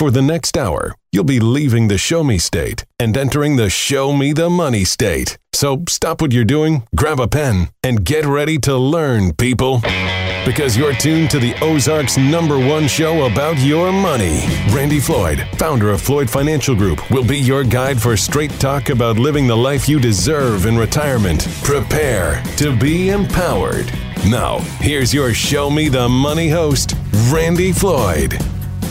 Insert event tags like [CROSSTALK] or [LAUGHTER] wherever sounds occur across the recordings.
For the next hour, you'll be leaving the show me state and entering the show me the money state. So stop what you're doing, grab a pen, and get ready to learn, people. Because you're tuned to the Ozarks number one show about your money. Randy Floyd, founder of Floyd Financial Group, will be your guide for straight talk about living the life you deserve in retirement. Prepare to be empowered. Now, here's your Show Me the Money host, Randy Floyd.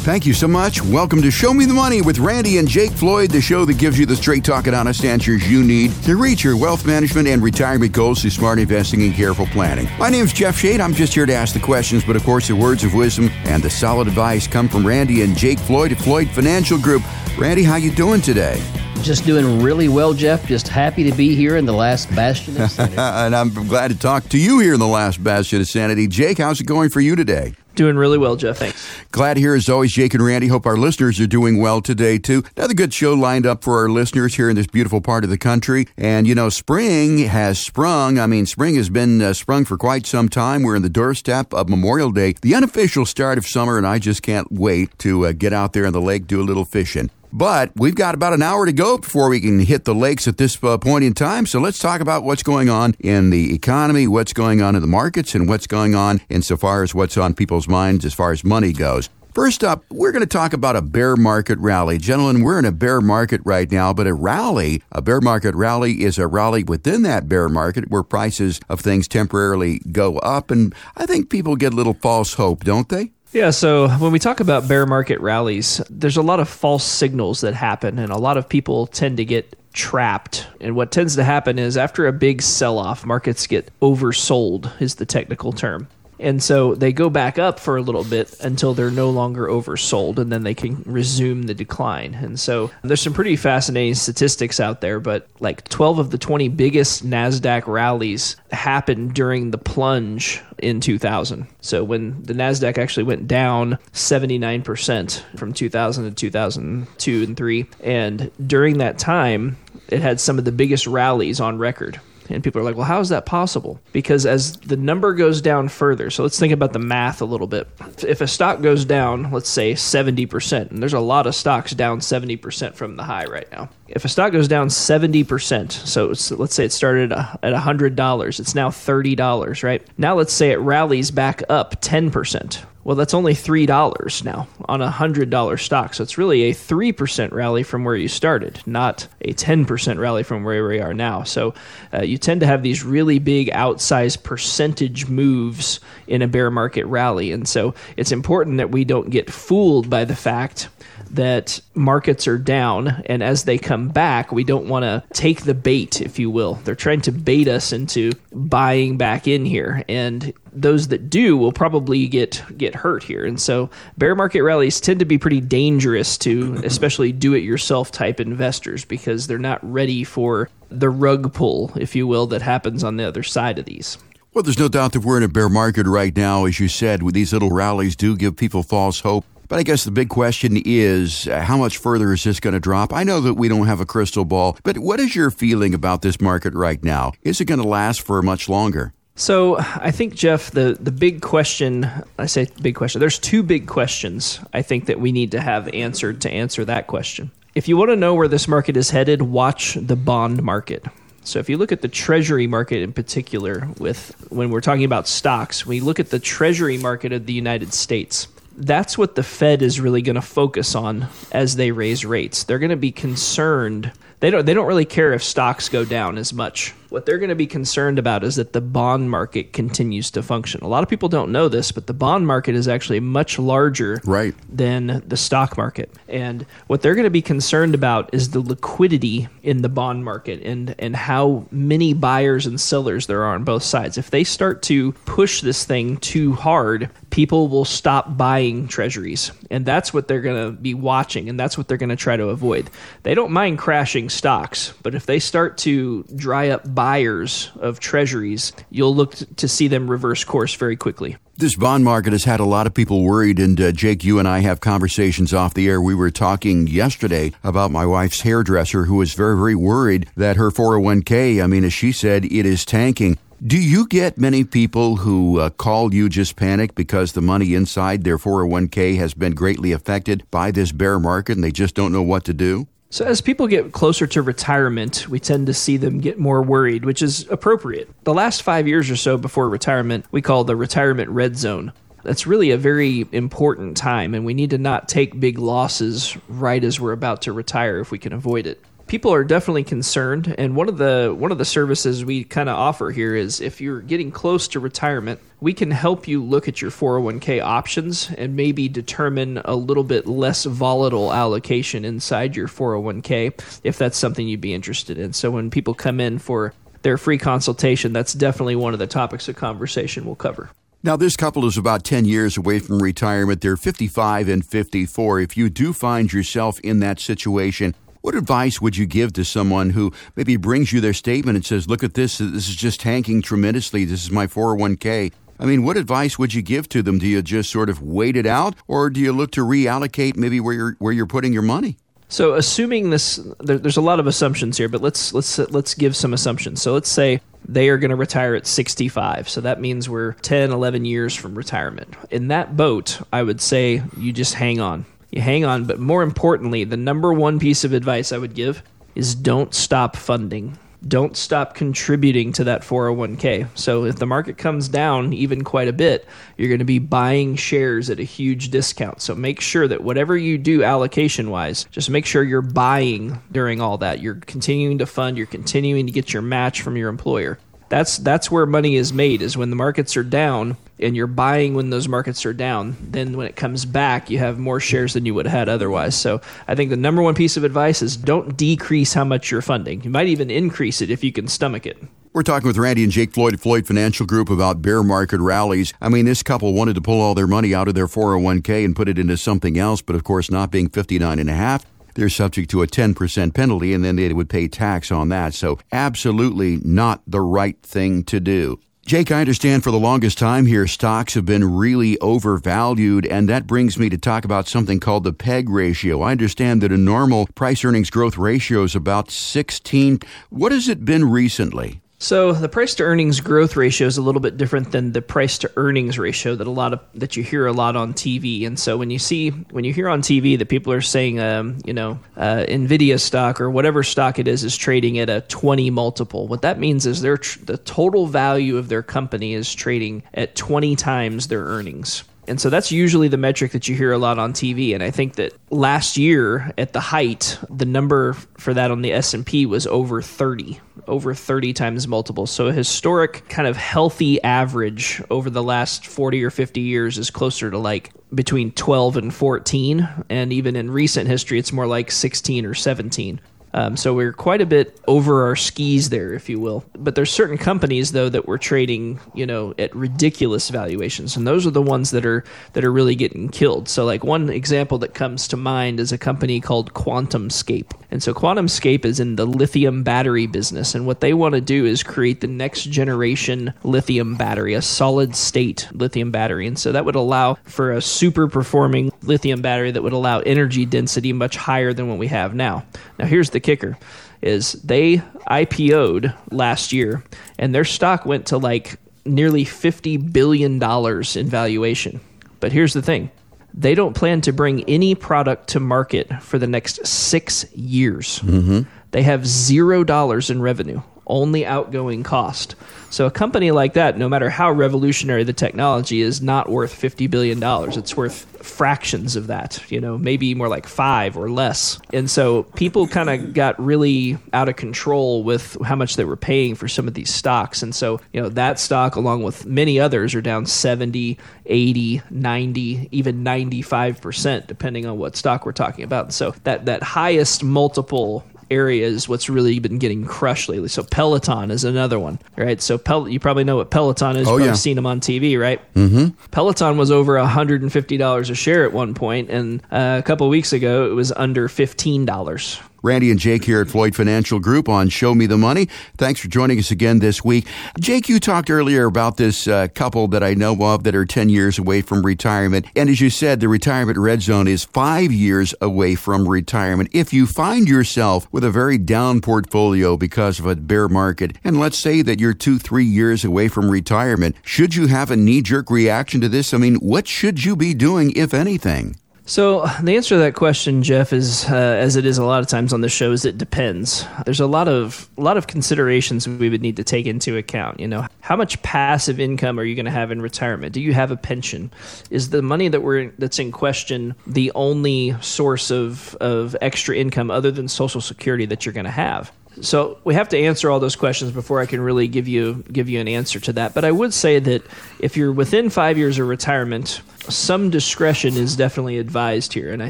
Thank you so much. Welcome to Show Me the Money with Randy and Jake Floyd, the show that gives you the straight talk and honest answers you need to reach your wealth management and retirement goals through smart investing and careful planning. My name is Jeff Shade. I'm just here to ask the questions, but of course, the words of wisdom and the solid advice come from Randy and Jake Floyd at Floyd Financial Group. Randy, how you doing today? Just doing really well, Jeff. Just happy to be here in the last bastion of [LAUGHS] sanity. and I'm glad to talk to you here in the last bastion of sanity. Jake, how's it going for you today? Doing really well, Jeff. Thanks. Glad hear, as always, Jake and Randy. Hope our listeners are doing well today, too. Another good show lined up for our listeners here in this beautiful part of the country. And, you know, spring has sprung. I mean, spring has been uh, sprung for quite some time. We're in the doorstep of Memorial Day, the unofficial start of summer, and I just can't wait to uh, get out there on the lake, do a little fishing. But we've got about an hour to go before we can hit the lakes at this uh, point in time. So let's talk about what's going on in the economy, what's going on in the markets, and what's going on insofar as what's on people's minds as far as money goes. First up, we're going to talk about a bear market rally. Gentlemen, we're in a bear market right now, but a rally, a bear market rally is a rally within that bear market where prices of things temporarily go up. And I think people get a little false hope, don't they? Yeah, so when we talk about bear market rallies, there's a lot of false signals that happen, and a lot of people tend to get trapped. And what tends to happen is after a big sell off, markets get oversold, is the technical term. And so they go back up for a little bit until they're no longer oversold, and then they can resume the decline. And so there's some pretty fascinating statistics out there, but like 12 of the 20 biggest NASDAQ rallies happened during the plunge in 2000. So when the NASDAQ actually went down 79% from 2000 to 2002 and 3, and during that time, it had some of the biggest rallies on record. And people are like, well, how is that possible? Because as the number goes down further, so let's think about the math a little bit. If a stock goes down, let's say 70%, and there's a lot of stocks down 70% from the high right now. If a stock goes down 70%, so let's say it started at $100, it's now $30, right? Now let's say it rallies back up 10%. Well, that's only $3 now on a $100 stock. So it's really a 3% rally from where you started, not a 10% rally from where we are now. So uh, you tend to have these really big outsized percentage moves in a bear market rally. And so it's important that we don't get fooled by the fact that markets are down and as they come back we don't want to take the bait if you will they're trying to bait us into buying back in here and those that do will probably get get hurt here and so bear market rallies tend to be pretty dangerous to [CLEARS THROAT] especially do it yourself type investors because they're not ready for the rug pull if you will that happens on the other side of these well, there's no doubt that we're in a bear market right now. As you said, these little rallies do give people false hope. But I guess the big question is uh, how much further is this going to drop? I know that we don't have a crystal ball, but what is your feeling about this market right now? Is it going to last for much longer? So I think Jeff, the the big question I say big question. There's two big questions I think that we need to have answered to answer that question. If you want to know where this market is headed, watch the bond market. So if you look at the treasury market in particular with when we're talking about stocks, we look at the treasury market of the United States that's what the Fed is really going to focus on as they raise rates. They're going to be concerned. They don't they don't really care if stocks go down as much. What they're going to be concerned about is that the bond market continues to function. A lot of people don't know this, but the bond market is actually much larger right. than the stock market. And what they're going to be concerned about is the liquidity in the bond market and, and how many buyers and sellers there are on both sides. If they start to push this thing too hard, people will stop buying treasuries. And that's what they're going to be watching, and that's what they're going to try to avoid. They don't mind crashing stocks, but if they start to dry up buyers of treasuries, you'll look to see them reverse course very quickly. This bond market has had a lot of people worried, and uh, Jake, you and I have conversations off the air. We were talking yesterday about my wife's hairdresser who was very, very worried that her 401k, I mean, as she said, it is tanking. Do you get many people who uh, call you just panic because the money inside their 401k has been greatly affected by this bear market and they just don't know what to do? So, as people get closer to retirement, we tend to see them get more worried, which is appropriate. The last five years or so before retirement, we call the retirement red zone. That's really a very important time, and we need to not take big losses right as we're about to retire if we can avoid it people are definitely concerned and one of the one of the services we kind of offer here is if you're getting close to retirement we can help you look at your 401k options and maybe determine a little bit less volatile allocation inside your 401k if that's something you'd be interested in so when people come in for their free consultation that's definitely one of the topics of conversation we'll cover now, this couple is about 10 years away from retirement. They're 55 and 54. If you do find yourself in that situation, what advice would you give to someone who maybe brings you their statement and says, Look at this, this is just tanking tremendously. This is my 401k. I mean, what advice would you give to them? Do you just sort of wait it out, or do you look to reallocate maybe where you're where you're putting your money? So, assuming this, there, there's a lot of assumptions here, but let's let's let's give some assumptions. So, let's say they are going to retire at 65. So that means we're 10, 11 years from retirement. In that boat, I would say you just hang on you hang on. But more importantly, the number one piece of advice I would give is don't stop funding. Don't stop contributing to that 401k. So if the market comes down even quite a bit, you're going to be buying shares at a huge discount. So make sure that whatever you do allocation wise, just make sure you're buying during all that. You're continuing to fund, you're continuing to get your match from your employer. That's that's where money is made is when the markets are down and you're buying when those markets are down. Then when it comes back, you have more shares than you would have had otherwise. So I think the number one piece of advice is don't decrease how much you're funding. You might even increase it if you can stomach it. We're talking with Randy and Jake Floyd at Floyd Financial Group about bear market rallies. I mean, this couple wanted to pull all their money out of their 401k and put it into something else, but of course, not being 59 and a half, they're subject to a 10% penalty and then they would pay tax on that. So, absolutely not the right thing to do. Jake, I understand for the longest time here, stocks have been really overvalued, and that brings me to talk about something called the PEG ratio. I understand that a normal price earnings growth ratio is about 16. What has it been recently? So the price to earnings growth ratio is a little bit different than the price to earnings ratio that a lot of that you hear a lot on TV. And so when you see when you hear on TV that people are saying, um, you know, uh, Nvidia stock or whatever stock it is is trading at a 20 multiple, what that means is their tr- the total value of their company is trading at 20 times their earnings. And so that's usually the metric that you hear a lot on TV. And I think that last year at the height, the number for that on the S&P was over 30, over 30 times multiple. So a historic kind of healthy average over the last 40 or 50 years is closer to like between 12 and 14. And even in recent history, it's more like 16 or 17. Um, so we're quite a bit over our skis there, if you will. But there's certain companies though that we're trading, you know, at ridiculous valuations, and those are the ones that are that are really getting killed. So like one example that comes to mind is a company called QuantumScape, and so QuantumScape is in the lithium battery business, and what they want to do is create the next generation lithium battery, a solid state lithium battery, and so that would allow for a super performing lithium battery that would allow energy density much higher than what we have now. Now here's the the kicker is they IPO'd last year and their stock went to like nearly 50 billion dollars in valuation. But here's the thing. They don't plan to bring any product to market for the next 6 years. Mm-hmm. They have 0 dollars in revenue only outgoing cost. So a company like that, no matter how revolutionary the technology is, not worth fifty billion dollars. It's worth fractions of that. You know, maybe more like five or less. And so people kind of got really out of control with how much they were paying for some of these stocks. And so you know that stock, along with many others, are down 70, 80, 90, even 95 percent, depending on what stock we're talking about. So that that highest multiple area is what's really been getting crushed lately. So Peloton is another one, right? So Pel- you probably know what Peloton is. Oh, You've yeah. seen them on TV, right? Mm-hmm. Peloton was over $150 a share at one point, and uh, a couple of weeks ago it was under $15. Randy and Jake here at Floyd Financial Group on Show Me the Money. Thanks for joining us again this week. Jake, you talked earlier about this uh, couple that I know of that are 10 years away from retirement. And as you said, the retirement red zone is five years away from retirement. If you find yourself with a very down portfolio because of a bear market, and let's say that you're two, three years away from retirement, should you have a knee jerk reaction to this? I mean, what should you be doing, if anything? So the answer to that question, Jeff, is uh, as it is a lot of times on the show, is it depends. There's a lot of a lot of considerations we would need to take into account. You know, how much passive income are you going to have in retirement? Do you have a pension? Is the money that we're that's in question the only source of of extra income other than Social Security that you're going to have? So we have to answer all those questions before I can really give you give you an answer to that. But I would say that if you're within five years of retirement, some discretion is definitely advised here, and I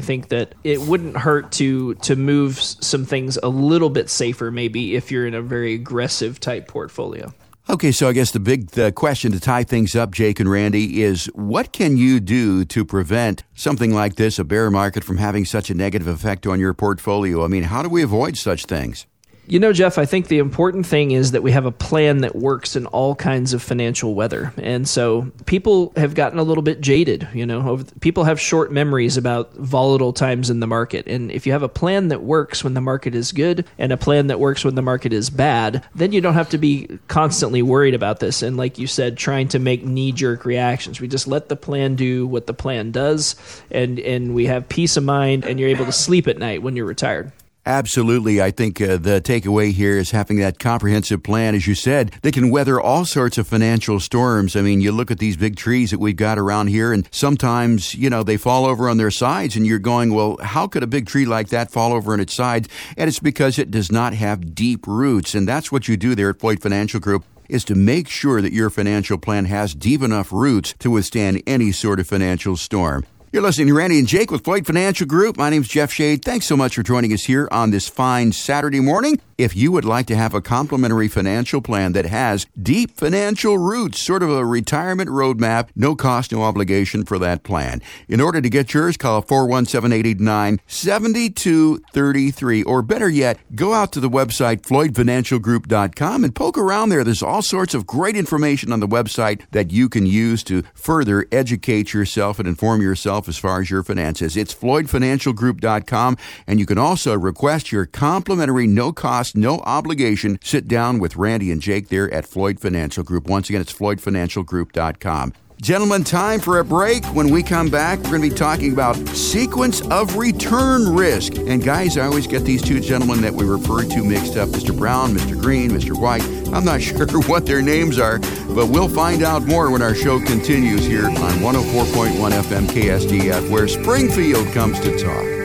think that it wouldn't hurt to to move some things a little bit safer, maybe if you're in a very aggressive type portfolio. Okay, so I guess the big the question to tie things up, Jake and Randy, is what can you do to prevent something like this, a bear market, from having such a negative effect on your portfolio? I mean, how do we avoid such things? You know, Jeff, I think the important thing is that we have a plan that works in all kinds of financial weather. And so people have gotten a little bit jaded, you know, people have short memories about volatile times in the market. And if you have a plan that works when the market is good and a plan that works when the market is bad, then you don't have to be constantly worried about this. And like you said, trying to make knee jerk reactions. We just let the plan do what the plan does and, and we have peace of mind and you're able to sleep at night when you're retired. Absolutely. I think uh, the takeaway here is having that comprehensive plan, as you said, that can weather all sorts of financial storms. I mean, you look at these big trees that we've got around here, and sometimes, you know, they fall over on their sides, and you're going, well, how could a big tree like that fall over on its sides? And it's because it does not have deep roots. And that's what you do there at Floyd Financial Group is to make sure that your financial plan has deep enough roots to withstand any sort of financial storm. You're listening to Randy and Jake with Floyd Financial Group. My name is Jeff Shade. Thanks so much for joining us here on this fine Saturday morning. If you would like to have a complimentary financial plan that has deep financial roots, sort of a retirement roadmap, no cost, no obligation for that plan. In order to get yours, call 417-889-7233. Or better yet, go out to the website floydfinancialgroup.com and poke around there. There's all sorts of great information on the website that you can use to further educate yourself and inform yourself as far as your finances. It's floydfinancialgroup.com and you can also request your complimentary no cost cost, no obligation. Sit down with Randy and Jake there at Floyd Financial Group. Once again, it's floydfinancialgroup.com. Gentlemen, time for a break. When we come back, we're going to be talking about sequence of return risk. And guys, I always get these two gentlemen that we refer to mixed up Mr. Brown, Mr. Green, Mr. White. I'm not [LAUGHS] sure what their names are, but we'll find out more when our show continues here on 104.1 FM KSGF, where Springfield comes to talk.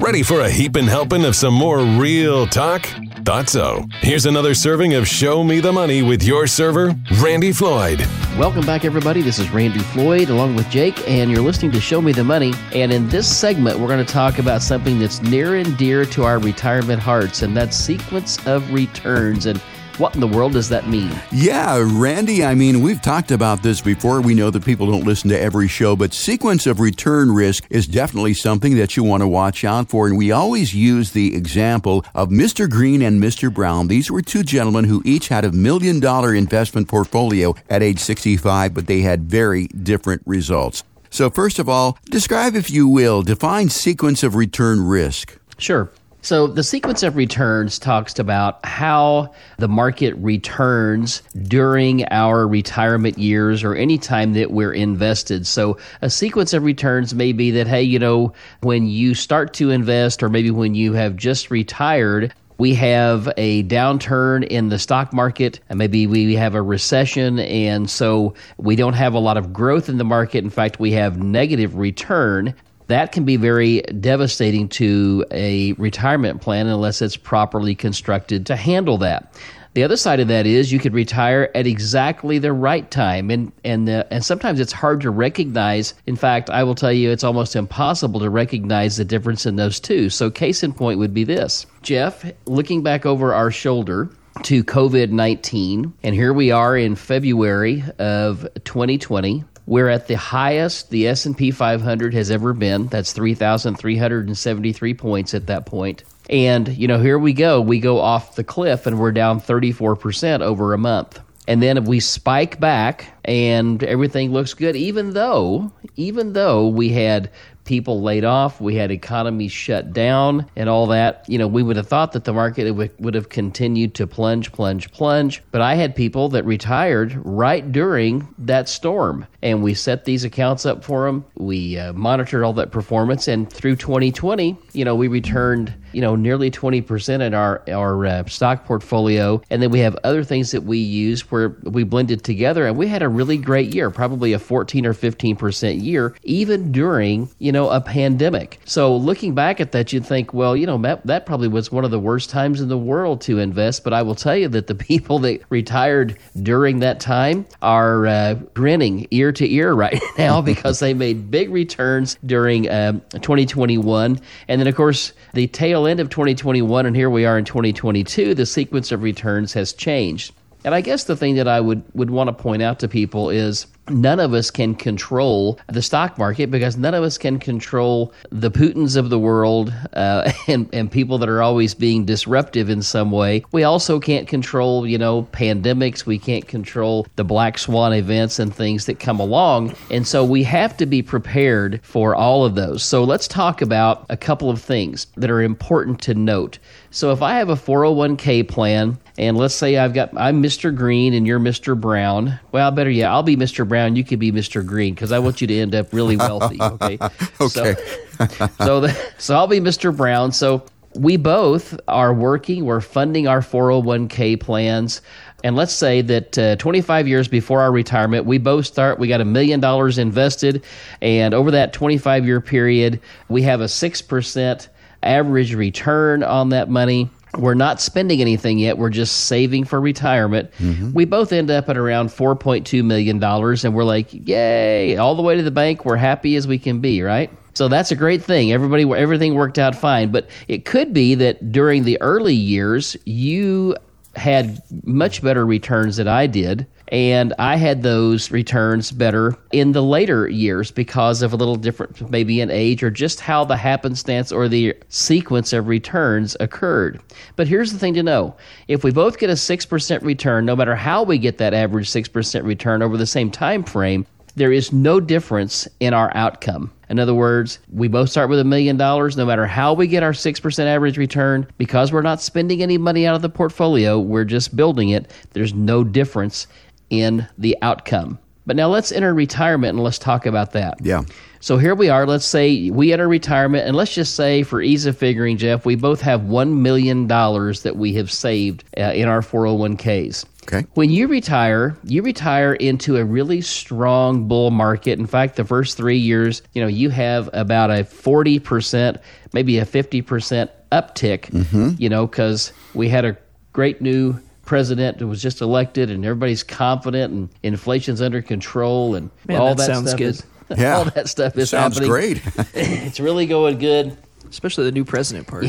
Ready for a heaping helping of some more real talk? Thought so. Here's another serving of Show Me the Money with your server, Randy Floyd. Welcome back, everybody. This is Randy Floyd along with Jake, and you're listening to Show Me the Money. And in this segment, we're going to talk about something that's near and dear to our retirement hearts, and that's sequence of returns. And what in the world does that mean? Yeah, Randy, I mean, we've talked about this before. We know that people don't listen to every show, but sequence of return risk is definitely something that you want to watch out for. And we always use the example of Mr. Green and Mr. Brown. These were two gentlemen who each had a million dollar investment portfolio at age 65, but they had very different results. So, first of all, describe, if you will, define sequence of return risk. Sure. So the sequence of returns talks about how the market returns during our retirement years or any time that we're invested. So a sequence of returns may be that, hey, you know, when you start to invest or maybe when you have just retired, we have a downturn in the stock market, and maybe we have a recession, and so we don't have a lot of growth in the market. In fact, we have negative return that can be very devastating to a retirement plan unless it's properly constructed to handle that. The other side of that is you could retire at exactly the right time, and and uh, and sometimes it's hard to recognize. In fact, I will tell you, it's almost impossible to recognize the difference in those two. So, case in point would be this: Jeff, looking back over our shoulder to COVID nineteen, and here we are in February of 2020 We're at the highest the S&P 500 has ever been. That's 3,373 points at that point. And, you know, here we go. We go off the cliff and we're down 34% over a month. And then if we spike back and everything looks good, even though, even though we had people laid off, we had economies shut down, and all that. You know, we would have thought that the market would, would have continued to plunge, plunge, plunge. But I had people that retired right during that storm, and we set these accounts up for them. We uh, monitored all that performance, and through 2020, you know, we returned you know nearly 20% in our our uh, stock portfolio and then we have other things that we use where we blended together and we had a really great year probably a 14 or 15% year even during you know a pandemic. So looking back at that, you'd think, well, you know, that, that probably was one of the worst times in the world to invest. But I will tell you that the [LAUGHS] people that retired during that time are uh, grinning ear to ear right [LAUGHS] now [LAUGHS] because they made big returns during um, 2021. And then, of course, the tail end of 2021, and here we are in 2022, the sequence of returns has changed. And I guess the thing that I would, would want to point out to people is none of us can control the stock market because none of us can control the Putins of the world uh, [LAUGHS] and, and people that are always being disruptive in some way. We also can't control, you know, pandemics. We can't control the black swan events and things that come along. And so we have to be prepared for all of those. So let's talk about a couple of things that are important to note. So if I have a 401k plan and let's say I've got I'm Mr. Green and you're Mr. Brown. Well, better yeah, I'll be Mr. Brown. You could be Mr. Green because I want you to end up really wealthy. Okay. [LAUGHS] okay. So, [LAUGHS] so, the, so I'll be Mr. Brown. So we both are working. We're funding our 401k plans. And let's say that uh, 25 years before our retirement, we both start, we got a million dollars invested. And over that 25 year period, we have a 6% average return on that money. We're not spending anything yet. We're just saving for retirement. Mm-hmm. We both end up at around $4.2 million, and we're like, yay, all the way to the bank. We're happy as we can be, right? So that's a great thing. Everybody, everything worked out fine. But it could be that during the early years, you had much better returns than I did and I had those returns better in the later years because of a little different, maybe in age or just how the happenstance or the sequence of returns occurred. But here's the thing to know if we both get a 6% return, no matter how we get that average 6% return over the same time frame, there is no difference in our outcome. In other words, we both start with a million dollars. No matter how we get our 6% average return, because we're not spending any money out of the portfolio, we're just building it. There's no difference in the outcome. But now let's enter retirement and let's talk about that. Yeah. So here we are. Let's say we enter retirement, and let's just say, for ease of figuring, Jeff, we both have $1 million that we have saved uh, in our 401ks. Okay. When you retire, you retire into a really strong bull market. In fact, the first three years, you know, you have about a 40%, maybe a 50% uptick, mm-hmm. you know, because we had a great new president that was just elected and everybody's confident and inflation's under control and Man, all that, that sounds stuff good. is [LAUGHS] yeah. all that stuff is sounds happening. great. [LAUGHS] [LAUGHS] it's really going good especially the new president part.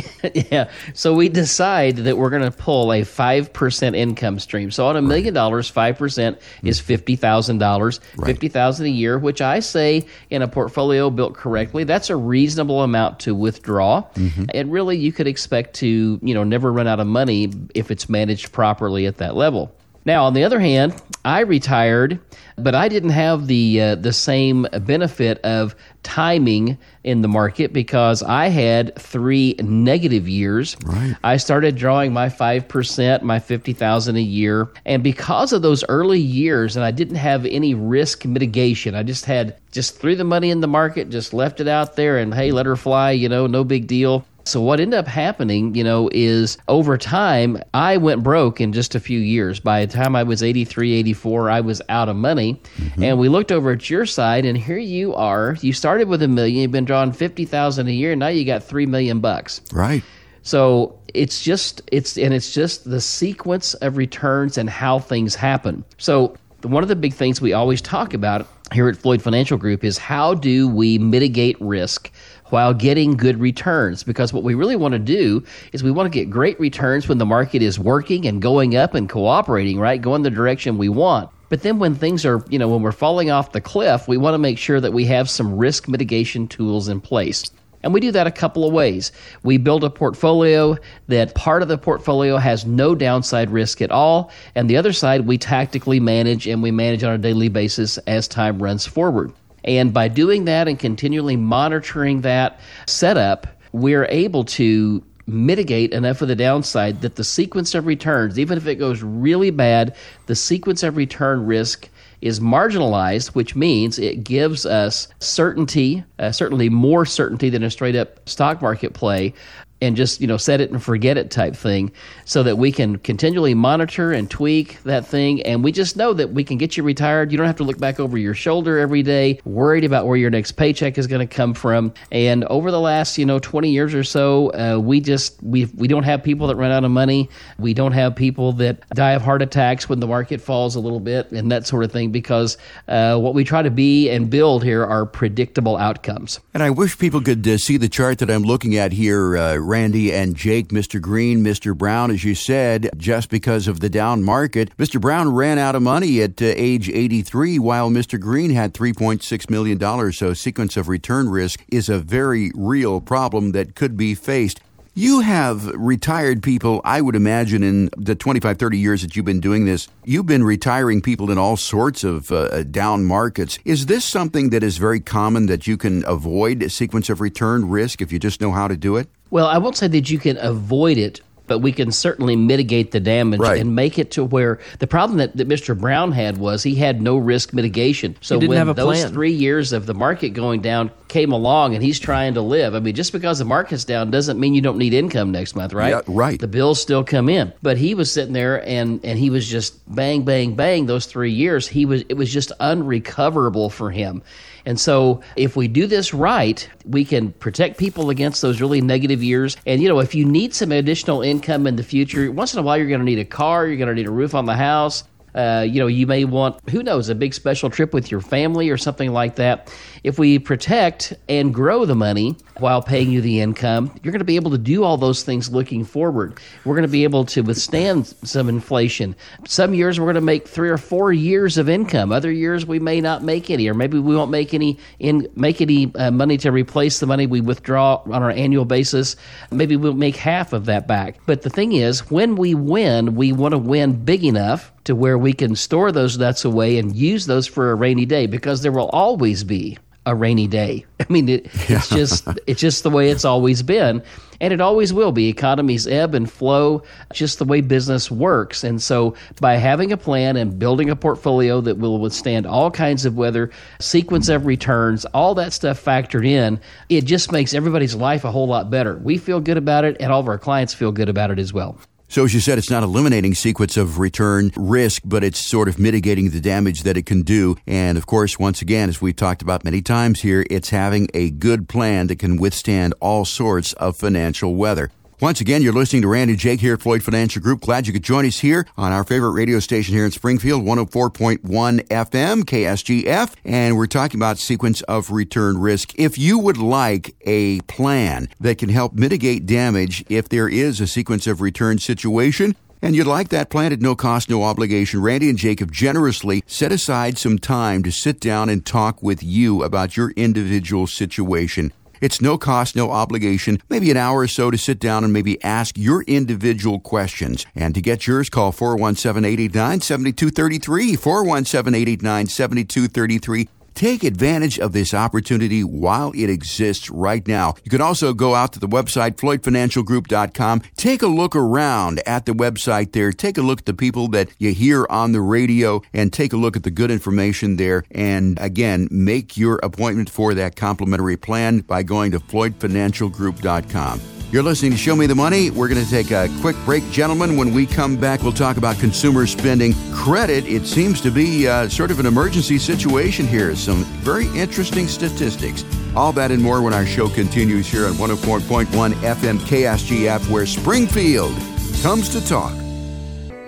yeah. So we decide that we're going to pull a 5% income stream. So on a million dollars, 5% is $50,000, 50000 a year, which I say in a portfolio built correctly, that's a reasonable amount to withdraw. Mm-hmm. And really you could expect to, you know, never run out of money if it's managed properly at that level. Now, on the other hand, I retired, but I didn't have the uh, the same benefit of timing in the market because I had three negative years. Right. I started drawing my five percent, my fifty thousand a year, and because of those early years, and I didn't have any risk mitigation. I just had just threw the money in the market, just left it out there, and hey, let her fly. You know, no big deal. So what ended up happening, you know, is over time, I went broke in just a few years. By the time I was 83, 84, I was out of money. Mm-hmm. And we looked over at your side and here you are. You started with a million, you've been drawing 50,000 a year, and now you got 3 million bucks. Right. So it's just it's and it's just the sequence of returns and how things happen. So one of the big things we always talk about here at Floyd Financial Group is how do we mitigate risk while getting good returns. Because what we really want to do is we want to get great returns when the market is working and going up and cooperating, right? Going the direction we want. But then when things are, you know, when we're falling off the cliff, we want to make sure that we have some risk mitigation tools in place. And we do that a couple of ways. We build a portfolio that part of the portfolio has no downside risk at all, and the other side we tactically manage and we manage on a daily basis as time runs forward. And by doing that and continually monitoring that setup, we're able to mitigate enough of the downside that the sequence of returns, even if it goes really bad, the sequence of return risk is marginalized, which means it gives us certainty, uh, certainly more certainty than a straight up stock market play and just you know set it and forget it type thing so that we can continually monitor and tweak that thing. And we just know that we can get you retired. You don't have to look back over your shoulder every day worried about where your next paycheck is going to come from. And over the last you know 20 years or so uh, we just we we don't have people that run out of money. We don't have people that die of heart attacks when the market falls a little bit and that sort of thing because uh, what we try to be and build here are predictable outcomes. And i wish people could uh, see the chart that i'm looking at here uh, Randy and Jake, Mr. Green, Mr. Brown, as you said, just because of the down market. Mr. Brown ran out of money at uh, age 83, while Mr. Green had $3.6 million. So, sequence of return risk is a very real problem that could be faced. You have retired people, I would imagine, in the 25, 30 years that you've been doing this, you've been retiring people in all sorts of uh, down markets. Is this something that is very common that you can avoid sequence of return risk if you just know how to do it? Well, I won't say that you can avoid it but we can certainly mitigate the damage right. and make it to where the problem that, that Mr. Brown had was he had no risk mitigation. So when those plan. three years of the market going down came along and he's trying to live, I mean, just because the market's down doesn't mean you don't need income next month, right? Yeah, right. The bills still come in. But he was sitting there and, and he was just bang, bang, bang those three years. He was it was just unrecoverable for him. And so if we do this right, we can protect people against those really negative years. And, you know, if you need some additional income in the future, once in a while you're going to need a car, you're going to need a roof on the house. Uh, you know, you may want, who knows, a big special trip with your family or something like that. If we protect and grow the money while paying you the income, you're going to be able to do all those things looking forward. We're going to be able to withstand some inflation. Some years we're going to make three or four years of income. Other years we may not make any, or maybe we won't make any in make any uh, money to replace the money we withdraw on our annual basis. Maybe we'll make half of that back. But the thing is, when we win, we want to win big enough to where we can store those nuts away and use those for a rainy day because there will always be a rainy day. [LAUGHS] I mean, it, it's just it's just the way it's always been, and it always will be. Economies ebb and flow, just the way business works. And so, by having a plan and building a portfolio that will withstand all kinds of weather, sequence of returns, all that stuff factored in, it just makes everybody's life a whole lot better. We feel good about it, and all of our clients feel good about it as well. So, as you said, it's not eliminating sequence of return risk, but it's sort of mitigating the damage that it can do. And of course, once again, as we've talked about many times here, it's having a good plan that can withstand all sorts of financial weather. Once again, you're listening to Randy Jake here at Floyd Financial Group. Glad you could join us here on our favorite radio station here in Springfield, 104.1 FM, KSGF. And we're talking about sequence of return risk. If you would like a plan that can help mitigate damage if there is a sequence of return situation, and you'd like that plan at no cost, no obligation, Randy and Jacob generously set aside some time to sit down and talk with you about your individual situation. It's no cost, no obligation, maybe an hour or so to sit down and maybe ask your individual questions. And to get yours, call 417 889 7233. 417 889 7233. Take advantage of this opportunity while it exists right now. You can also go out to the website, floydfinancialgroup.com. Take a look around at the website there. Take a look at the people that you hear on the radio and take a look at the good information there. And again, make your appointment for that complimentary plan by going to floydfinancialgroup.com. You're listening to Show Me the Money. We're going to take a quick break, gentlemen. When we come back, we'll talk about consumer spending. Credit, it seems to be uh, sort of an emergency situation here. Some very interesting statistics. All that and more when our show continues here on 104.1 FM KSGF, where Springfield comes to talk.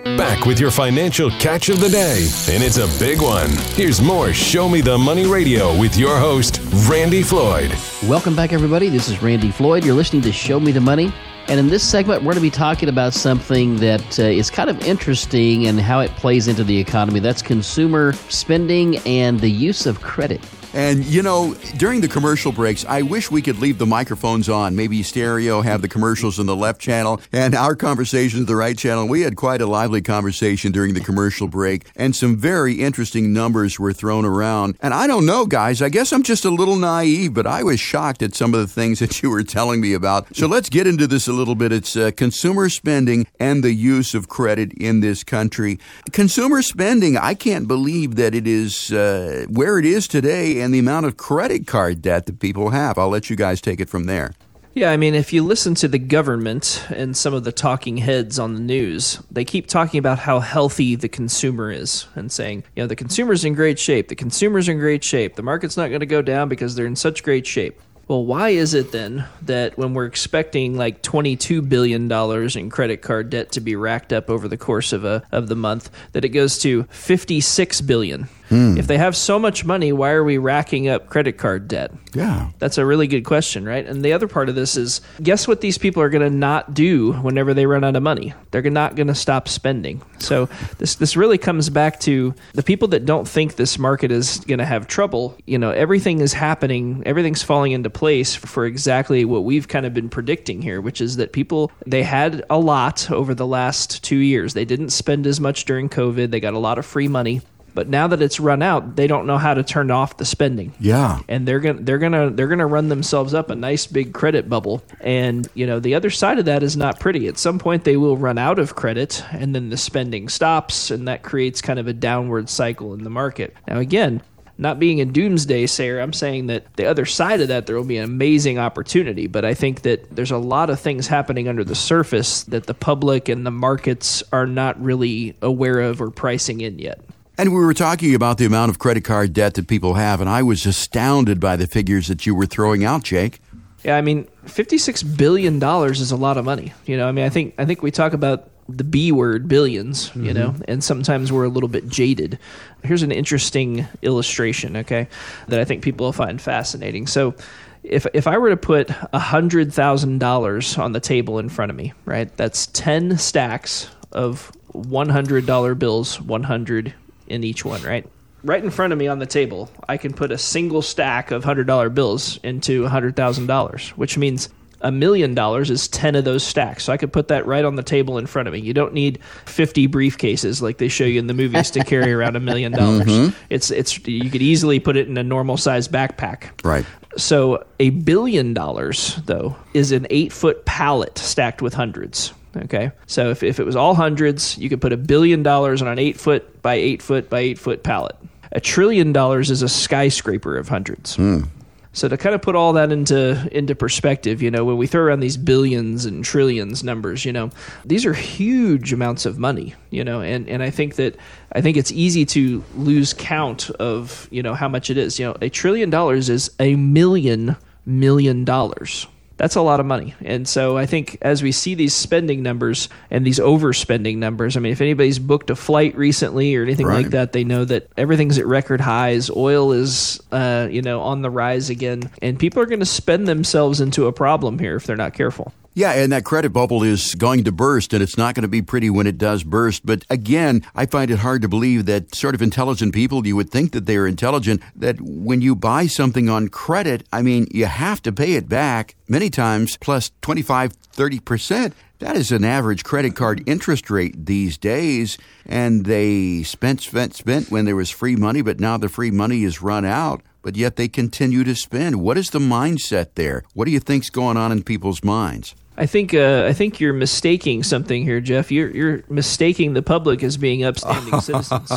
Back with your financial catch of the day, and it's a big one. Here's more Show Me the Money Radio with your host, Randy Floyd. Welcome back, everybody. This is Randy Floyd. You're listening to Show Me the Money. And in this segment, we're going to be talking about something that uh, is kind of interesting and how it plays into the economy. That's consumer spending and the use of credit. And you know, during the commercial breaks, I wish we could leave the microphones on. Maybe stereo, have the commercials in the left channel and our conversations the right channel. We had quite a lively conversation during the commercial break, and some very interesting numbers were thrown around. And I don't know, guys, I guess I'm just a little naive, but I was shocked at some of the things [LAUGHS] that you were telling me about. So let's get into this a little bit. It's uh, consumer spending and the use of credit in this country. Consumer spending, I can't believe that it is uh, where it is today and the amount of credit card debt that people have. I'll let you guys take it from there. Yeah, I mean, if you listen to the government and some of the talking heads on the news, they keep talking about how healthy the consumer is and saying, you know, the consumer's in great shape, the consumer's in great shape, the market's not going to go down because they're in such great shape. Well, why is it then that when we're expecting like $22 billion in credit card debt to be racked up over the course of, a, of the month, that it goes to $56 billion? Hmm. If they have so much money, why are we racking up credit card debt? Yeah. That's a really good question, right? And the other part of this is guess what these people are going to not do whenever they run out of money? They're not going to stop spending. So [LAUGHS] this this really comes back to the people that don't think this market is going to have trouble, you know, everything is happening, everything's falling into place for exactly what we've kind of been predicting here, which is that people they had a lot over the last 2 years. They didn't spend as much during COVID. They got a lot of free money. But now that it's run out, they don't know how to turn off the spending. Yeah. And they're going to they're to they're to run themselves up a nice big credit bubble. And, you know, the other side of that is not pretty. At some point they will run out of credit and then the spending stops and that creates kind of a downward cycle in the market. Now again, not being a doomsday sayer, I'm saying that the other side of that, there will be an amazing opportunity. But I think that there's a lot of things happening under the surface that the public and the markets are not really aware of or pricing in yet. And we were talking about the amount of credit card debt that people have, and I was astounded by the figures that you were throwing out, Jake. Yeah, I mean, fifty-six billion dollars is a lot of money. You know, I mean, I think I think we talk about the B word, billions. Mm-hmm. You know, and sometimes we're a little bit jaded. Here's an interesting illustration, okay, that I think people will find fascinating. So, if if I were to put hundred thousand dollars on the table in front of me, right, that's ten stacks of one hundred dollar bills, one hundred in each one, right? Right in front of me on the table, I can put a single stack of $100 bills into $100,000, which means a million dollars is 10 of those stacks. So I could put that right on the table in front of me. You don't need 50 briefcases like they show you in the movies to carry [LAUGHS] around a million dollars. Mm-hmm. It's it's you could easily put it in a normal size backpack. Right. So a billion dollars though is an 8-foot pallet stacked with hundreds. Okay. So if, if it was all hundreds, you could put a billion dollars on an eight foot by eight foot by eight foot pallet. A trillion dollars is a skyscraper of hundreds. Mm. So to kind of put all that into into perspective, you know, when we throw around these billions and trillions numbers, you know, these are huge amounts of money, you know, and, and I think that I think it's easy to lose count of, you know, how much it is. You know, a trillion dollars is a million million dollars that's a lot of money. And so I think as we see these spending numbers and these overspending numbers, I mean, if anybody's booked a flight recently or anything right. like that, they know that everything's at record highs. Oil is, uh, you know, on the rise again, and people are going to spend themselves into a problem here if they're not careful. Yeah, and that credit bubble is going to burst, and it's not going to be pretty when it does burst. But again, I find it hard to believe that sort of intelligent people, you would think that they're intelligent, that when you buy something on credit, I mean, you have to pay it back many times plus 25, 30%. That is an average credit card interest rate these days. And they spent, spent, spent when there was free money, but now the free money is run out but yet they continue to spend. What is the mindset there? What do you think's going on in people's minds? I think uh, I think you're mistaking something here, Jeff. You're you're mistaking the public as being upstanding [LAUGHS] citizens.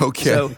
okay. So,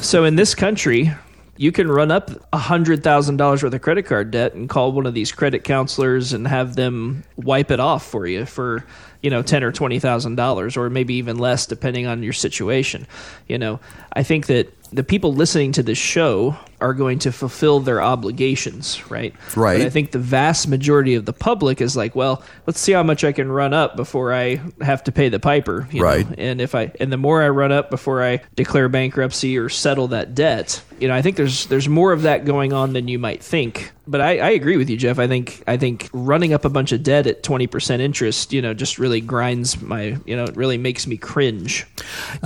so in this country, you can run up hundred thousand dollars worth of credit card debt and call one of these credit counselors and have them wipe it off for you for you know ten or twenty thousand dollars, or maybe even less, depending on your situation. You know, I think that the people listening to this show are going to fulfill their obligations, right? Right. But I think the vast majority of the public is like, well, let's see how much I can run up before I have to pay the piper, right? Know? And if I and the more I run up before I declare bankruptcy or settle that debt, you know, I think there's there's more of that going on than you might think. but I, I agree with you, Jeff. I think I think running up a bunch of debt at twenty percent interest, you know, just really grinds my, you know, it really makes me cringe.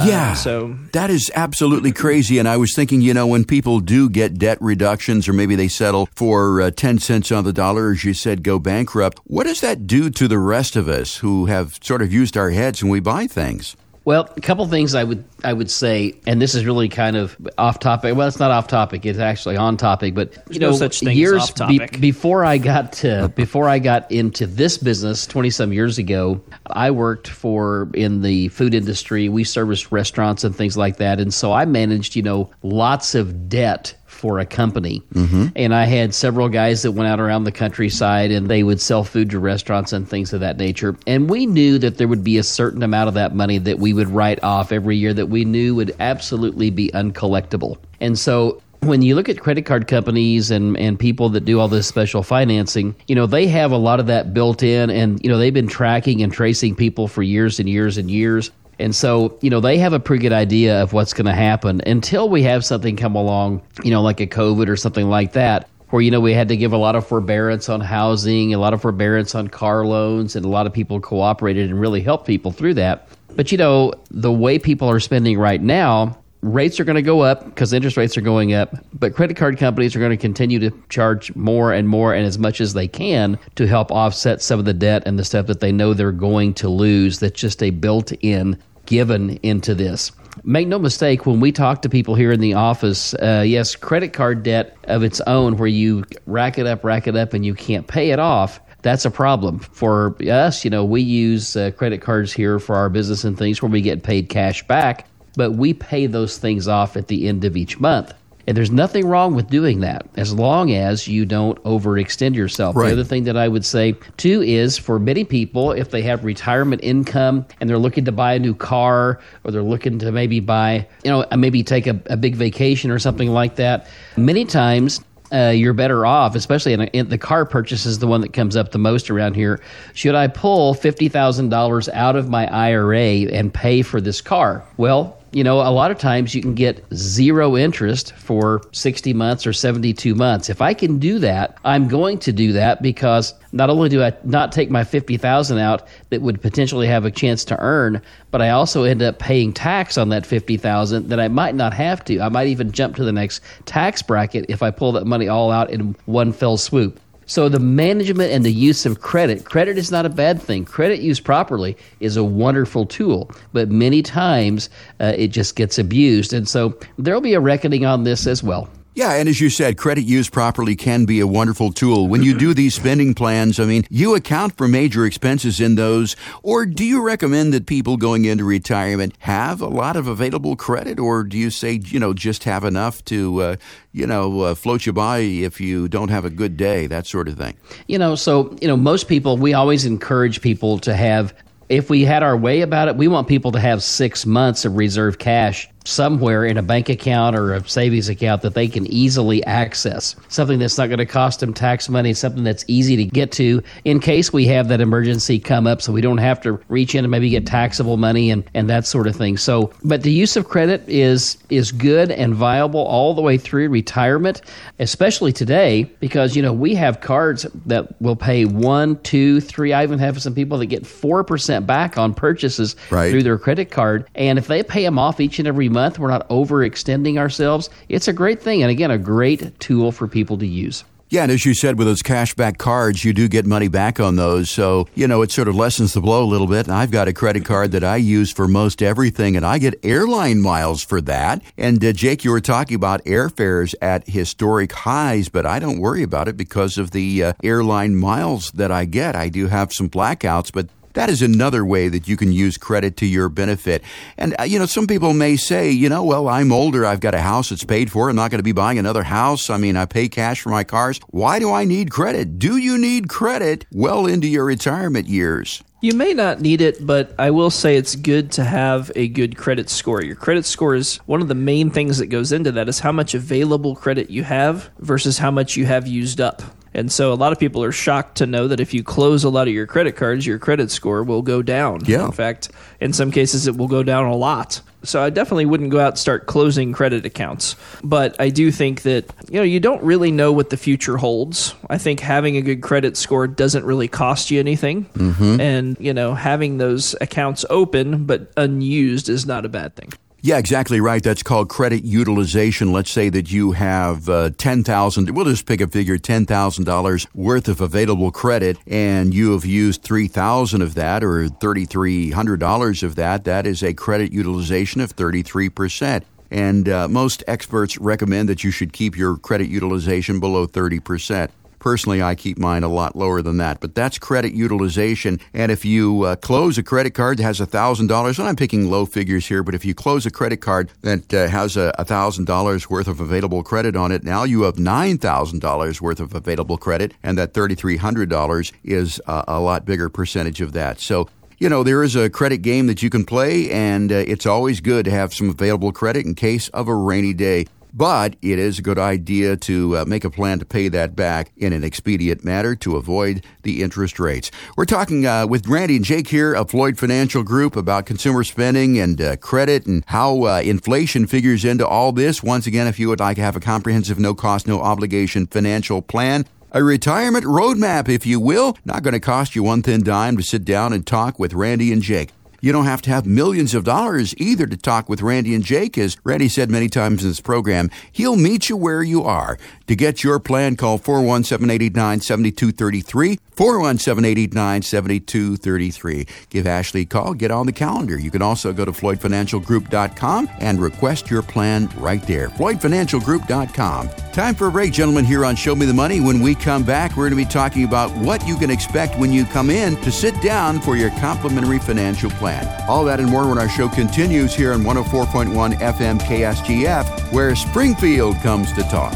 Yeah. Uh, so that is absolutely crazy. And I was thinking, you know, when people do get debt reductions or maybe they settle for uh, 10 cents on the dollar, as you said, go bankrupt, what does that do to the rest of us who have sort of used our heads when we buy things? Well, a couple things I would I would say, and this is really kind of off topic. Well, it's not off topic; it's actually on topic. But you no know, such thing years off topic. before I got to, [LAUGHS] before I got into this business twenty some years ago, I worked for in the food industry. We serviced restaurants and things like that, and so I managed, you know, lots of debt for a company. Mm-hmm. And I had several guys that went out around the countryside and they would sell food to restaurants and things of that nature. And we knew that there would be a certain amount of that money that we would write off every year that we knew would absolutely be uncollectible. And so when you look at credit card companies and, and people that do all this special financing, you know, they have a lot of that built in and, you know, they've been tracking and tracing people for years and years and years. And so, you know, they have a pretty good idea of what's going to happen until we have something come along, you know, like a COVID or something like that, where, you know, we had to give a lot of forbearance on housing, a lot of forbearance on car loans, and a lot of people cooperated and really helped people through that. But, you know, the way people are spending right now, rates are going to go up because interest rates are going up, but credit card companies are going to continue to charge more and more and as much as they can to help offset some of the debt and the stuff that they know they're going to lose. That's just a built in given into this. Make no mistake, when we talk to people here in the office, uh, yes, credit card debt of its own, where you rack it up, rack it up, and you can't pay it off, that's a problem for us. You know, we use uh, credit cards here for our business and things where we get paid cash back but we pay those things off at the end of each month. And there's nothing wrong with doing that as long as you don't overextend yourself. Right. The other thing that I would say too is for many people, if they have retirement income and they're looking to buy a new car or they're looking to maybe buy, you know, maybe take a, a big vacation or something like that, many times uh, you're better off, especially in, a, in, the car purchase is the one that comes up the most around here. Should I pull fifty thousand dollars out of my IRA and pay for this car? Well, you know, a lot of times you can get zero interest for 60 months or 72 months. If I can do that, I'm going to do that because not only do I not take my 50,000 out that would potentially have a chance to earn, but I also end up paying tax on that 50,000 that I might not have to. I might even jump to the next tax bracket if I pull that money all out in one fell swoop. So the management and the use of credit, credit is not a bad thing. Credit used properly is a wonderful tool, but many times uh, it just gets abused. And so there'll be a reckoning on this as well. Yeah, and as you said, credit used properly can be a wonderful tool. When you do these spending plans, I mean, you account for major expenses in those, or do you recommend that people going into retirement have a lot of available credit, or do you say, you know, just have enough to, uh, you know, uh, float you by if you don't have a good day, that sort of thing? You know, so, you know, most people, we always encourage people to have if we had our way about it, we want people to have six months of reserve cash somewhere in a bank account or a savings account that they can easily access. Something that's not going to cost them tax money, something that's easy to get to in case we have that emergency come up so we don't have to reach in and maybe get taxable money and, and that sort of thing. So but the use of credit is is good and viable all the way through retirement, especially today, because you know we have cards that will pay one, two, three. I even have some people that get four percent back on purchases right. through their credit card. And if they pay them off each and every month, we're not overextending ourselves. It's a great thing. And again, a great tool for people to use. Yeah, and as you said, with those cashback cards, you do get money back on those. So, you know, it sort of lessens the blow a little bit. I've got a credit card that I use for most everything, and I get airline miles for that. And uh, Jake, you were talking about airfares at historic highs, but I don't worry about it because of the uh, airline miles that I get. I do have some blackouts, but that is another way that you can use credit to your benefit. And, uh, you know, some people may say, you know, well, I'm older. I've got a house that's paid for. I'm not going to be buying another house. I mean, I pay cash for my cars. Why do I need credit? Do you need credit well into your retirement years? You may not need it, but I will say it's good to have a good credit score. Your credit score is one of the main things that goes into that is how much available credit you have versus how much you have used up. And so a lot of people are shocked to know that if you close a lot of your credit cards, your credit score will go down. Yeah. In fact, in some cases, it will go down a lot. So I definitely wouldn't go out and start closing credit accounts. But I do think that, you know, you don't really know what the future holds. I think having a good credit score doesn't really cost you anything. Mm-hmm. And, you know, having those accounts open but unused is not a bad thing. Yeah, exactly right. That's called credit utilization. Let's say that you have uh, ten thousand. We'll just pick a figure: ten thousand dollars worth of available credit, and you have used three thousand of that, or thirty three hundred dollars of that. That is a credit utilization of thirty three percent. And uh, most experts recommend that you should keep your credit utilization below thirty percent. Personally, I keep mine a lot lower than that, but that's credit utilization. And if you uh, close a credit card that has $1,000, and I'm picking low figures here, but if you close a credit card that uh, has a $1,000 worth of available credit on it, now you have $9,000 worth of available credit, and that $3,300 is uh, a lot bigger percentage of that. So you know, there is a credit game that you can play, and uh, it's always good to have some available credit in case of a rainy day. But it is a good idea to uh, make a plan to pay that back in an expedient manner to avoid the interest rates. We're talking uh, with Randy and Jake here of Floyd Financial Group about consumer spending and uh, credit and how uh, inflation figures into all this. Once again, if you would like to have a comprehensive, no cost, no obligation financial plan, a retirement roadmap, if you will, not going to cost you one thin dime to sit down and talk with Randy and Jake. You don't have to have millions of dollars either to talk with Randy and Jake. As Randy said many times in this program, he'll meet you where you are. To get your plan, call 417 889 7233. 417 889 7233. Give Ashley a call, get on the calendar. You can also go to FloydFinancialGroup.com and request your plan right there. FloydFinancialGroup.com. Time for a break, gentlemen, here on Show Me the Money. When we come back, we're going to be talking about what you can expect when you come in to sit down for your complimentary financial plan. All that and more when our show continues here on 104.1 FM KSGF, where Springfield comes to talk.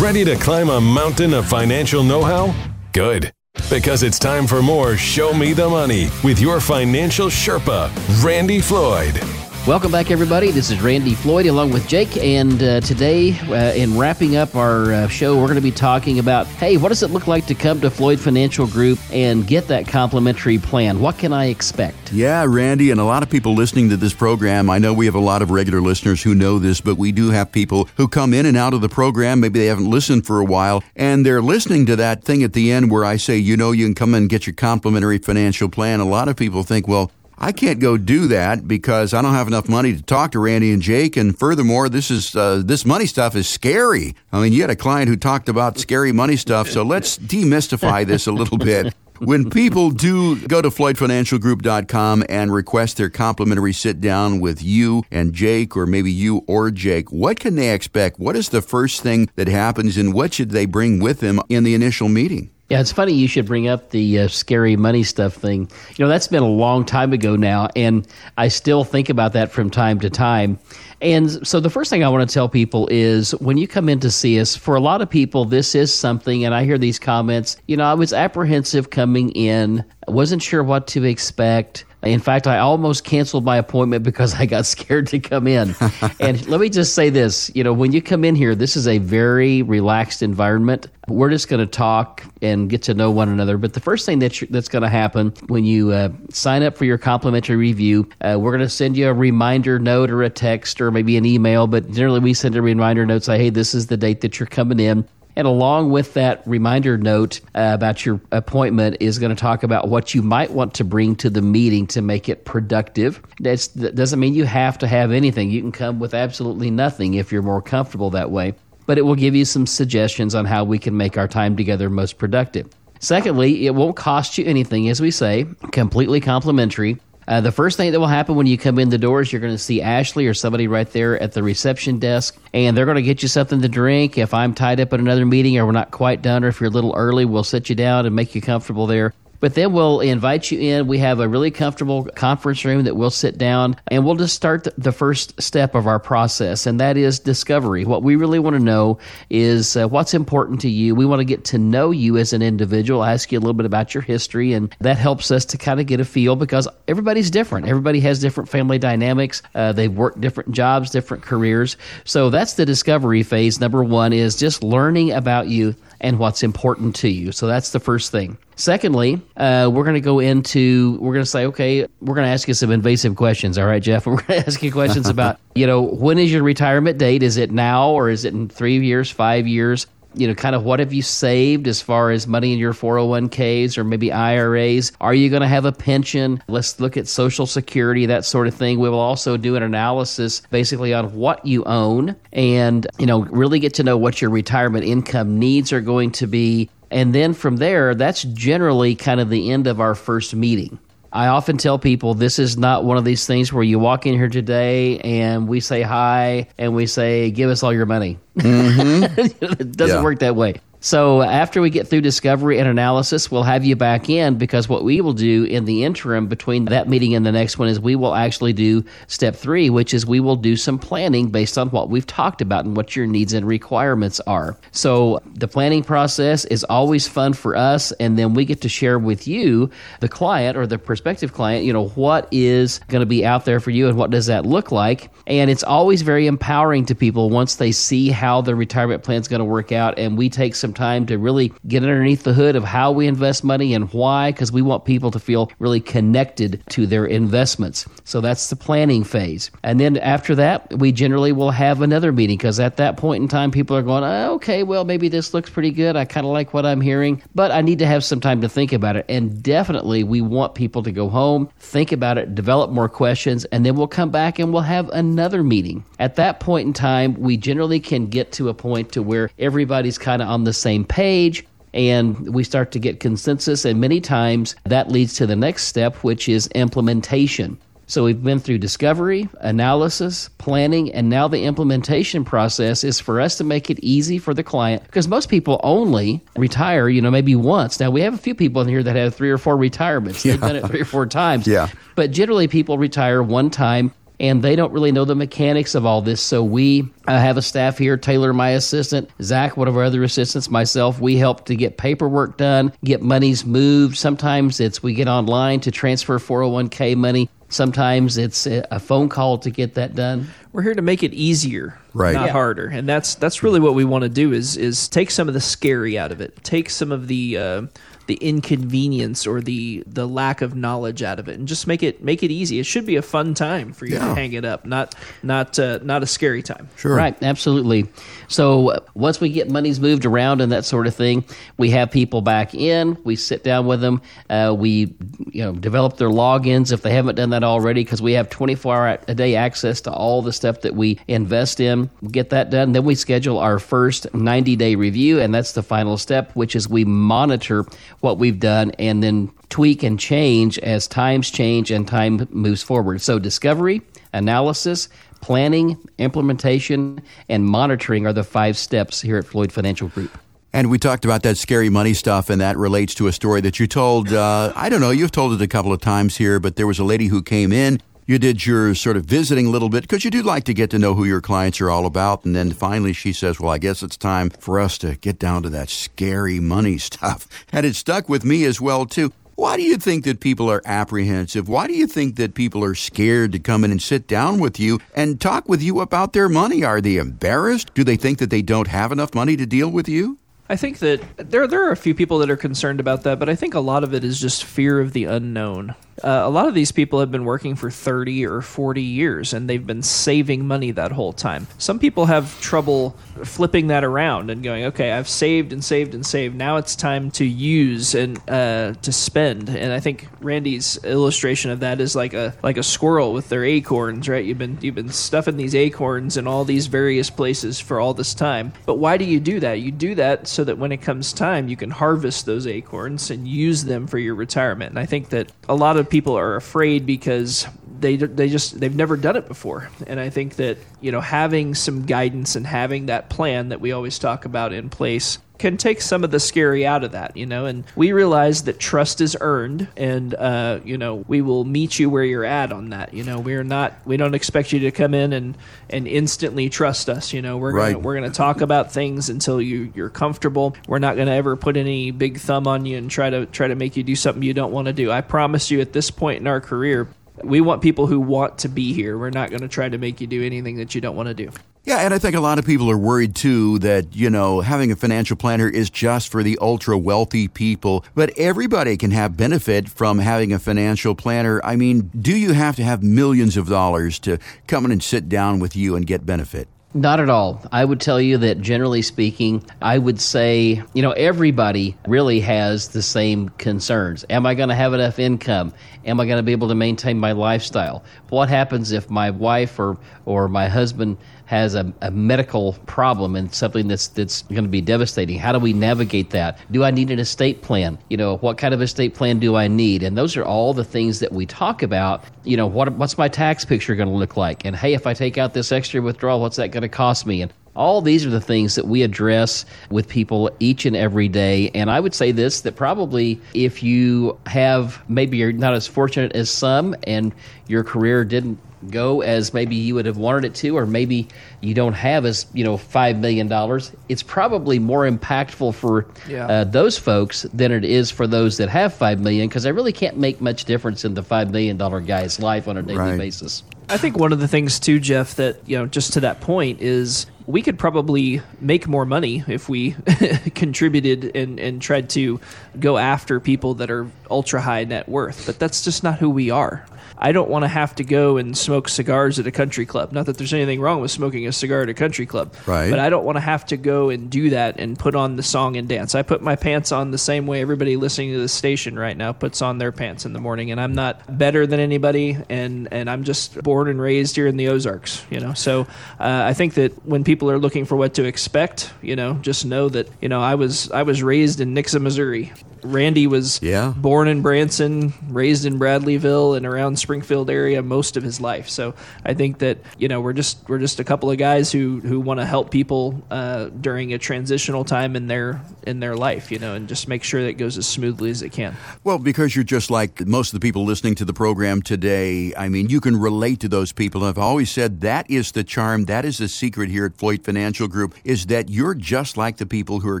Ready to climb a mountain of financial know how? Good. Because it's time for more Show Me the Money with your financial Sherpa, Randy Floyd. Welcome back, everybody. This is Randy Floyd along with Jake. And uh, today, uh, in wrapping up our uh, show, we're going to be talking about hey, what does it look like to come to Floyd Financial Group and get that complimentary plan? What can I expect? Yeah, Randy, and a lot of people listening to this program. I know we have a lot of regular listeners who know this, but we do have people who come in and out of the program. Maybe they haven't listened for a while, and they're listening to that thing at the end where I say, you know, you can come and get your complimentary financial plan. A lot of people think, well, I can't go do that because I don't have enough money to talk to Randy and Jake. And furthermore, this is uh, this money stuff is scary. I mean, you had a client who talked about scary money stuff, so let's demystify this a little bit. When people do go to FloydFinancialGroup.com and request their complimentary sit down with you and Jake, or maybe you or Jake, what can they expect? What is the first thing that happens, and what should they bring with them in the initial meeting? Yeah, it's funny you should bring up the uh, scary money stuff thing. You know, that's been a long time ago now, and I still think about that from time to time. And so the first thing I want to tell people is when you come in to see us, for a lot of people, this is something, and I hear these comments, you know, I was apprehensive coming in, I wasn't sure what to expect. In fact, I almost canceled my appointment because I got [LAUGHS] scared to come in. [LAUGHS] and let me just say this you know, when you come in here, this is a very relaxed environment. We're just going to talk and get to know one another. But the first thing that that's going to happen when you uh, sign up for your complimentary review, uh, we're going to send you a reminder note or a text or maybe an email. But generally, we send a reminder note say, hey, this is the date that you're coming in. And along with that reminder note uh, about your appointment is going to talk about what you might want to bring to the meeting to make it productive. That's, that doesn't mean you have to have anything. You can come with absolutely nothing if you're more comfortable that way. But it will give you some suggestions on how we can make our time together most productive. Secondly, it won't cost you anything, as we say, completely complimentary. Uh, the first thing that will happen when you come in the doors, you're going to see Ashley or somebody right there at the reception desk, and they're going to get you something to drink. If I'm tied up at another meeting or we're not quite done, or if you're a little early, we'll sit you down and make you comfortable there. But then we'll invite you in. We have a really comfortable conference room that we'll sit down and we'll just start the first step of our process, and that is discovery. What we really want to know is uh, what's important to you. We want to get to know you as an individual, ask you a little bit about your history, and that helps us to kind of get a feel because everybody's different. Everybody has different family dynamics. Uh, they've worked different jobs, different careers. So that's the discovery phase. Number one is just learning about you and what's important to you. So that's the first thing. Secondly, uh, we're going to go into, we're going to say, okay, we're going to ask you some invasive questions. All right, Jeff? [LAUGHS] We're going to ask you questions about, you know, when is your retirement date? Is it now or is it in three years, five years? You know, kind of what have you saved as far as money in your 401ks or maybe IRAs? Are you going to have a pension? Let's look at Social Security, that sort of thing. We will also do an analysis basically on what you own and, you know, really get to know what your retirement income needs are going to be. And then from there, that's generally kind of the end of our first meeting. I often tell people this is not one of these things where you walk in here today and we say hi and we say, give us all your money. Mm-hmm. [LAUGHS] it doesn't yeah. work that way. So after we get through discovery and analysis, we'll have you back in because what we will do in the interim between that meeting and the next one is we will actually do step three, which is we will do some planning based on what we've talked about and what your needs and requirements are. So the planning process is always fun for us, and then we get to share with you, the client or the prospective client, you know, what is going to be out there for you and what does that look like. And it's always very empowering to people once they see how the retirement plan is going to work out, and we take some time to really get underneath the hood of how we invest money and why, because we want people to feel really connected to their investments. So that's the planning phase. And then after that, we generally will have another meeting because at that point in time, people are going, oh, okay, well, maybe this looks pretty good. I kind of like what I'm hearing, but I need to have some time to think about it. And definitely, we want people to go home, think about it, develop more questions, and then we'll come back and we'll have another meeting. At that point in time, we generally can get to a point to where everybody's kind of on the same page and we start to get consensus and many times that leads to the next step which is implementation so we've been through discovery, analysis, planning, and now the implementation process is for us to make it easy for the client because most people only retire, you know, maybe once. Now we have a few people in here that have three or four retirements. They've done it three or four times. Yeah. But generally people retire one time and they don't really know the mechanics of all this. So we uh, have a staff here, Taylor, my assistant, Zach, one of our other assistants, myself. We help to get paperwork done, get monies moved. Sometimes it's we get online to transfer 401k money. Sometimes it's a phone call to get that done. We're here to make it easier, right. not yeah. harder, and that's that's really what we want to do is is take some of the scary out of it, take some of the uh, the inconvenience or the the lack of knowledge out of it and just make it make it easy. It should be a fun time for you yeah. to hang it up, not not uh, not a scary time. Sure. Right, absolutely. So uh, once we get monies moved around and that sort of thing, we have people back in, we sit down with them, uh, we you know develop their logins if they haven't done that already because we have 24 hour a day access to all the stuff that we invest in. We get that done, then we schedule our first 90 day review and that's the final step which is we monitor what we've done and then tweak and change as times change and time moves forward. So, discovery, analysis, planning, implementation, and monitoring are the five steps here at Floyd Financial Group. And we talked about that scary money stuff, and that relates to a story that you told. Uh, I don't know, you've told it a couple of times here, but there was a lady who came in you did your sort of visiting a little bit because you do like to get to know who your clients are all about. And then finally she says, Well, I guess it's time for us to get down to that scary money [LAUGHS] stuff. And it stuck with me as well, too. Why do you think that people are apprehensive? Why do you think that people are scared to come in and sit down with you and talk with you about their money? Are they embarrassed? Do they think that they don't have enough money to deal with you? I think that there there are a few people that are concerned about that, but I think a lot of it is just fear of the unknown. Uh, a lot of these people have been working for 30 or 40 years and they've been saving money that whole time. Some people have trouble flipping that around and going, okay, I've saved and saved and saved. Now it's time to use and uh, to spend. And I think Randy's illustration of that is like a like a squirrel with their acorns, right? You've been you've been stuffing these acorns in all these various places for all this time. But why do you do that? You do that so that when it comes time, you can harvest those acorns and use them for your retirement. And I think that a lot of of people are afraid because they they just they've never done it before. And i think that you know having some guidance and having that plan that we always talk about in place can take some of the scary out of that, you know. And we realize that trust is earned, and uh, you know we will meet you where you're at on that. You know, we're not we don't expect you to come in and and instantly trust us. You know, we're right. gonna, we're going to talk about things until you you're comfortable. We're not going to ever put any big thumb on you and try to try to make you do something you don't want to do. I promise you, at this point in our career, we want people who want to be here. We're not going to try to make you do anything that you don't want to do. Yeah, and I think a lot of people are worried too that, you know, having a financial planner is just for the ultra wealthy people, but everybody can have benefit from having a financial planner. I mean, do you have to have millions of dollars to come in and sit down with you and get benefit? Not at all. I would tell you that generally speaking, I would say, you know, everybody really has the same concerns. Am I going to have enough income? Am I going to be able to maintain my lifestyle? What happens if my wife or, or my husband has a, a medical problem and something that's that's going to be devastating. How do we navigate that? Do I need an estate plan? You know, what kind of estate plan do I need? And those are all the things that we talk about. You know, what what's my tax picture going to look like? And hey, if I take out this extra withdrawal, what's that going to cost me? And all these are the things that we address with people each and every day. And I would say this that probably if you have maybe you're not as fortunate as some and your career didn't go as maybe you would have wanted it to, or maybe you don't have as you know five million dollars. It's probably more impactful for yeah. uh, those folks than it is for those that have five million, because I really can't make much difference in the five million dollar guy's life on a daily right. basis. I think one of the things too, Jeff, that you know, just to that point is we could probably make more money if we [LAUGHS] contributed and, and tried to go after people that are ultra high net worth. But that's just not who we are. I don't want to have to go and smoke cigars at a country club. Not that there's anything wrong with smoking a cigar at a country club, right? But I don't want to have to go and do that and put on the song and dance. I put my pants on the same way everybody listening to the station right now puts on their pants in the morning, and I'm not better than anybody, and and I'm just born and raised here in the Ozarks, you know. So uh, I think that when people are looking for what to expect, you know, just know that you know I was I was raised in Nixa, Missouri. Randy was yeah. born in Branson, raised in Bradleyville, and around Springfield area most of his life. So I think that you know we're just we're just a couple of guys who who want to help people uh, during a transitional time in their in their life, you know, and just make sure that it goes as smoothly as it can. Well, because you're just like most of the people listening to the program today. I mean, you can relate to those people. I've always said that is the charm, that is the secret here at Floyd Financial Group, is that you're just like the people who are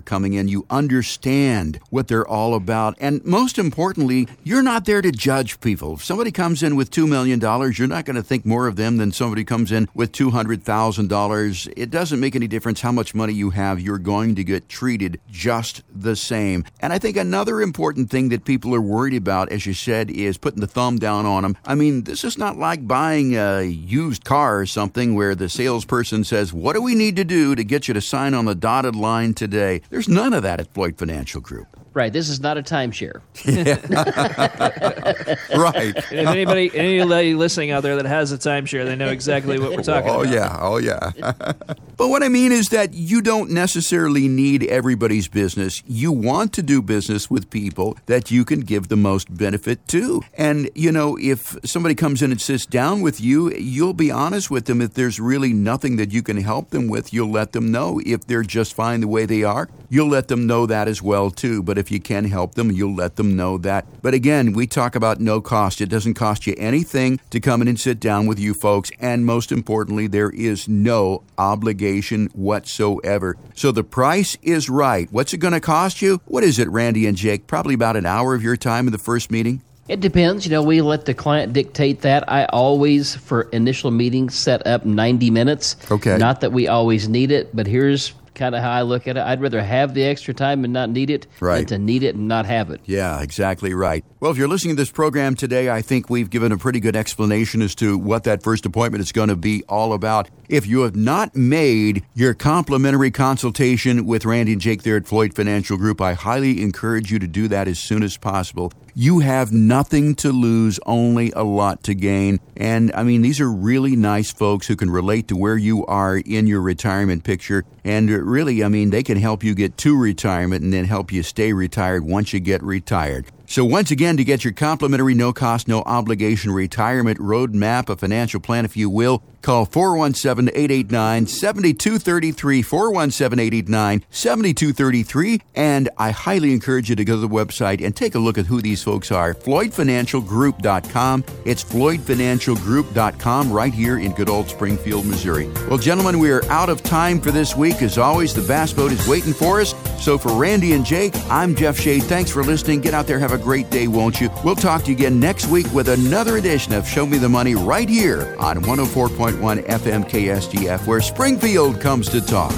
coming in. You understand what they're all about. And most importantly, you're not there to judge people. If somebody comes in with $2 million, you're not going to think more of them than somebody comes in with $200,000. It doesn't make any difference how much money you have. You're going to get treated just the same. And I think another important thing that people are worried about, as you said, is putting the thumb down on them. I mean, this is not like buying a used car or something where the salesperson says, What do we need to do to get you to sign on the dotted line today? There's none of that at Floyd Financial Group. Right. This is not a timeshare. [LAUGHS] right. And if anybody, anybody listening out there that has a timeshare, they know exactly what we're oh, talking oh, about. yeah. Oh, yeah. [LAUGHS] but what I mean is that you don't necessarily need everybody's business. You want to do business with people that you can give the most benefit to. And, you know, if somebody comes in and sits down with you, you'll be honest with them. If there's really nothing that you can help them with, you'll let them know. If they're just fine the way they are, you'll let them know that as well, too. But if if you can help them, you'll let them know that. But again, we talk about no cost. It doesn't cost you anything to come in and sit down with you folks. And most importantly, there is no obligation whatsoever. So the price is right. What's it going to cost you? What is it, Randy and Jake? Probably about an hour of your time in the first meeting? It depends. You know, we let the client dictate that. I always, for initial meetings, set up 90 minutes. Okay. Not that we always need it, but here's kind of how I look at it. I'd rather have the extra time and not need it right. than to need it and not have it. Yeah, exactly right. Well, if you're listening to this program today, I think we've given a pretty good explanation as to what that first appointment is going to be all about. If you have not made your complimentary consultation with Randy and Jake there at Floyd Financial Group, I highly encourage you to do that as soon as possible. You have nothing to lose, only a lot to gain. And I mean, these are really nice folks who can relate to where you are in your retirement picture. And uh, really, I mean, they can help you get to retirement and then help you stay retired once you get retired. So, once again, to get your complimentary, no cost, no obligation retirement roadmap, a financial plan, if you will, call 417 889 7233. 417 889 7233. And I highly encourage you to go to the website and take a look at who these folks are. FloydFinancialGroup.com. It's FloydFinancialGroup.com right here in good old Springfield, Missouri. Well, gentlemen, we are out of time for this week. As always, the bass boat is waiting for us. So, for Randy and Jake, I'm Jeff Shade. Thanks for listening. Get out there, have a great day, won't you? We'll talk to you again next week with another edition of Show Me the Money right here on 104.1 FM KSGF, where Springfield comes to talk.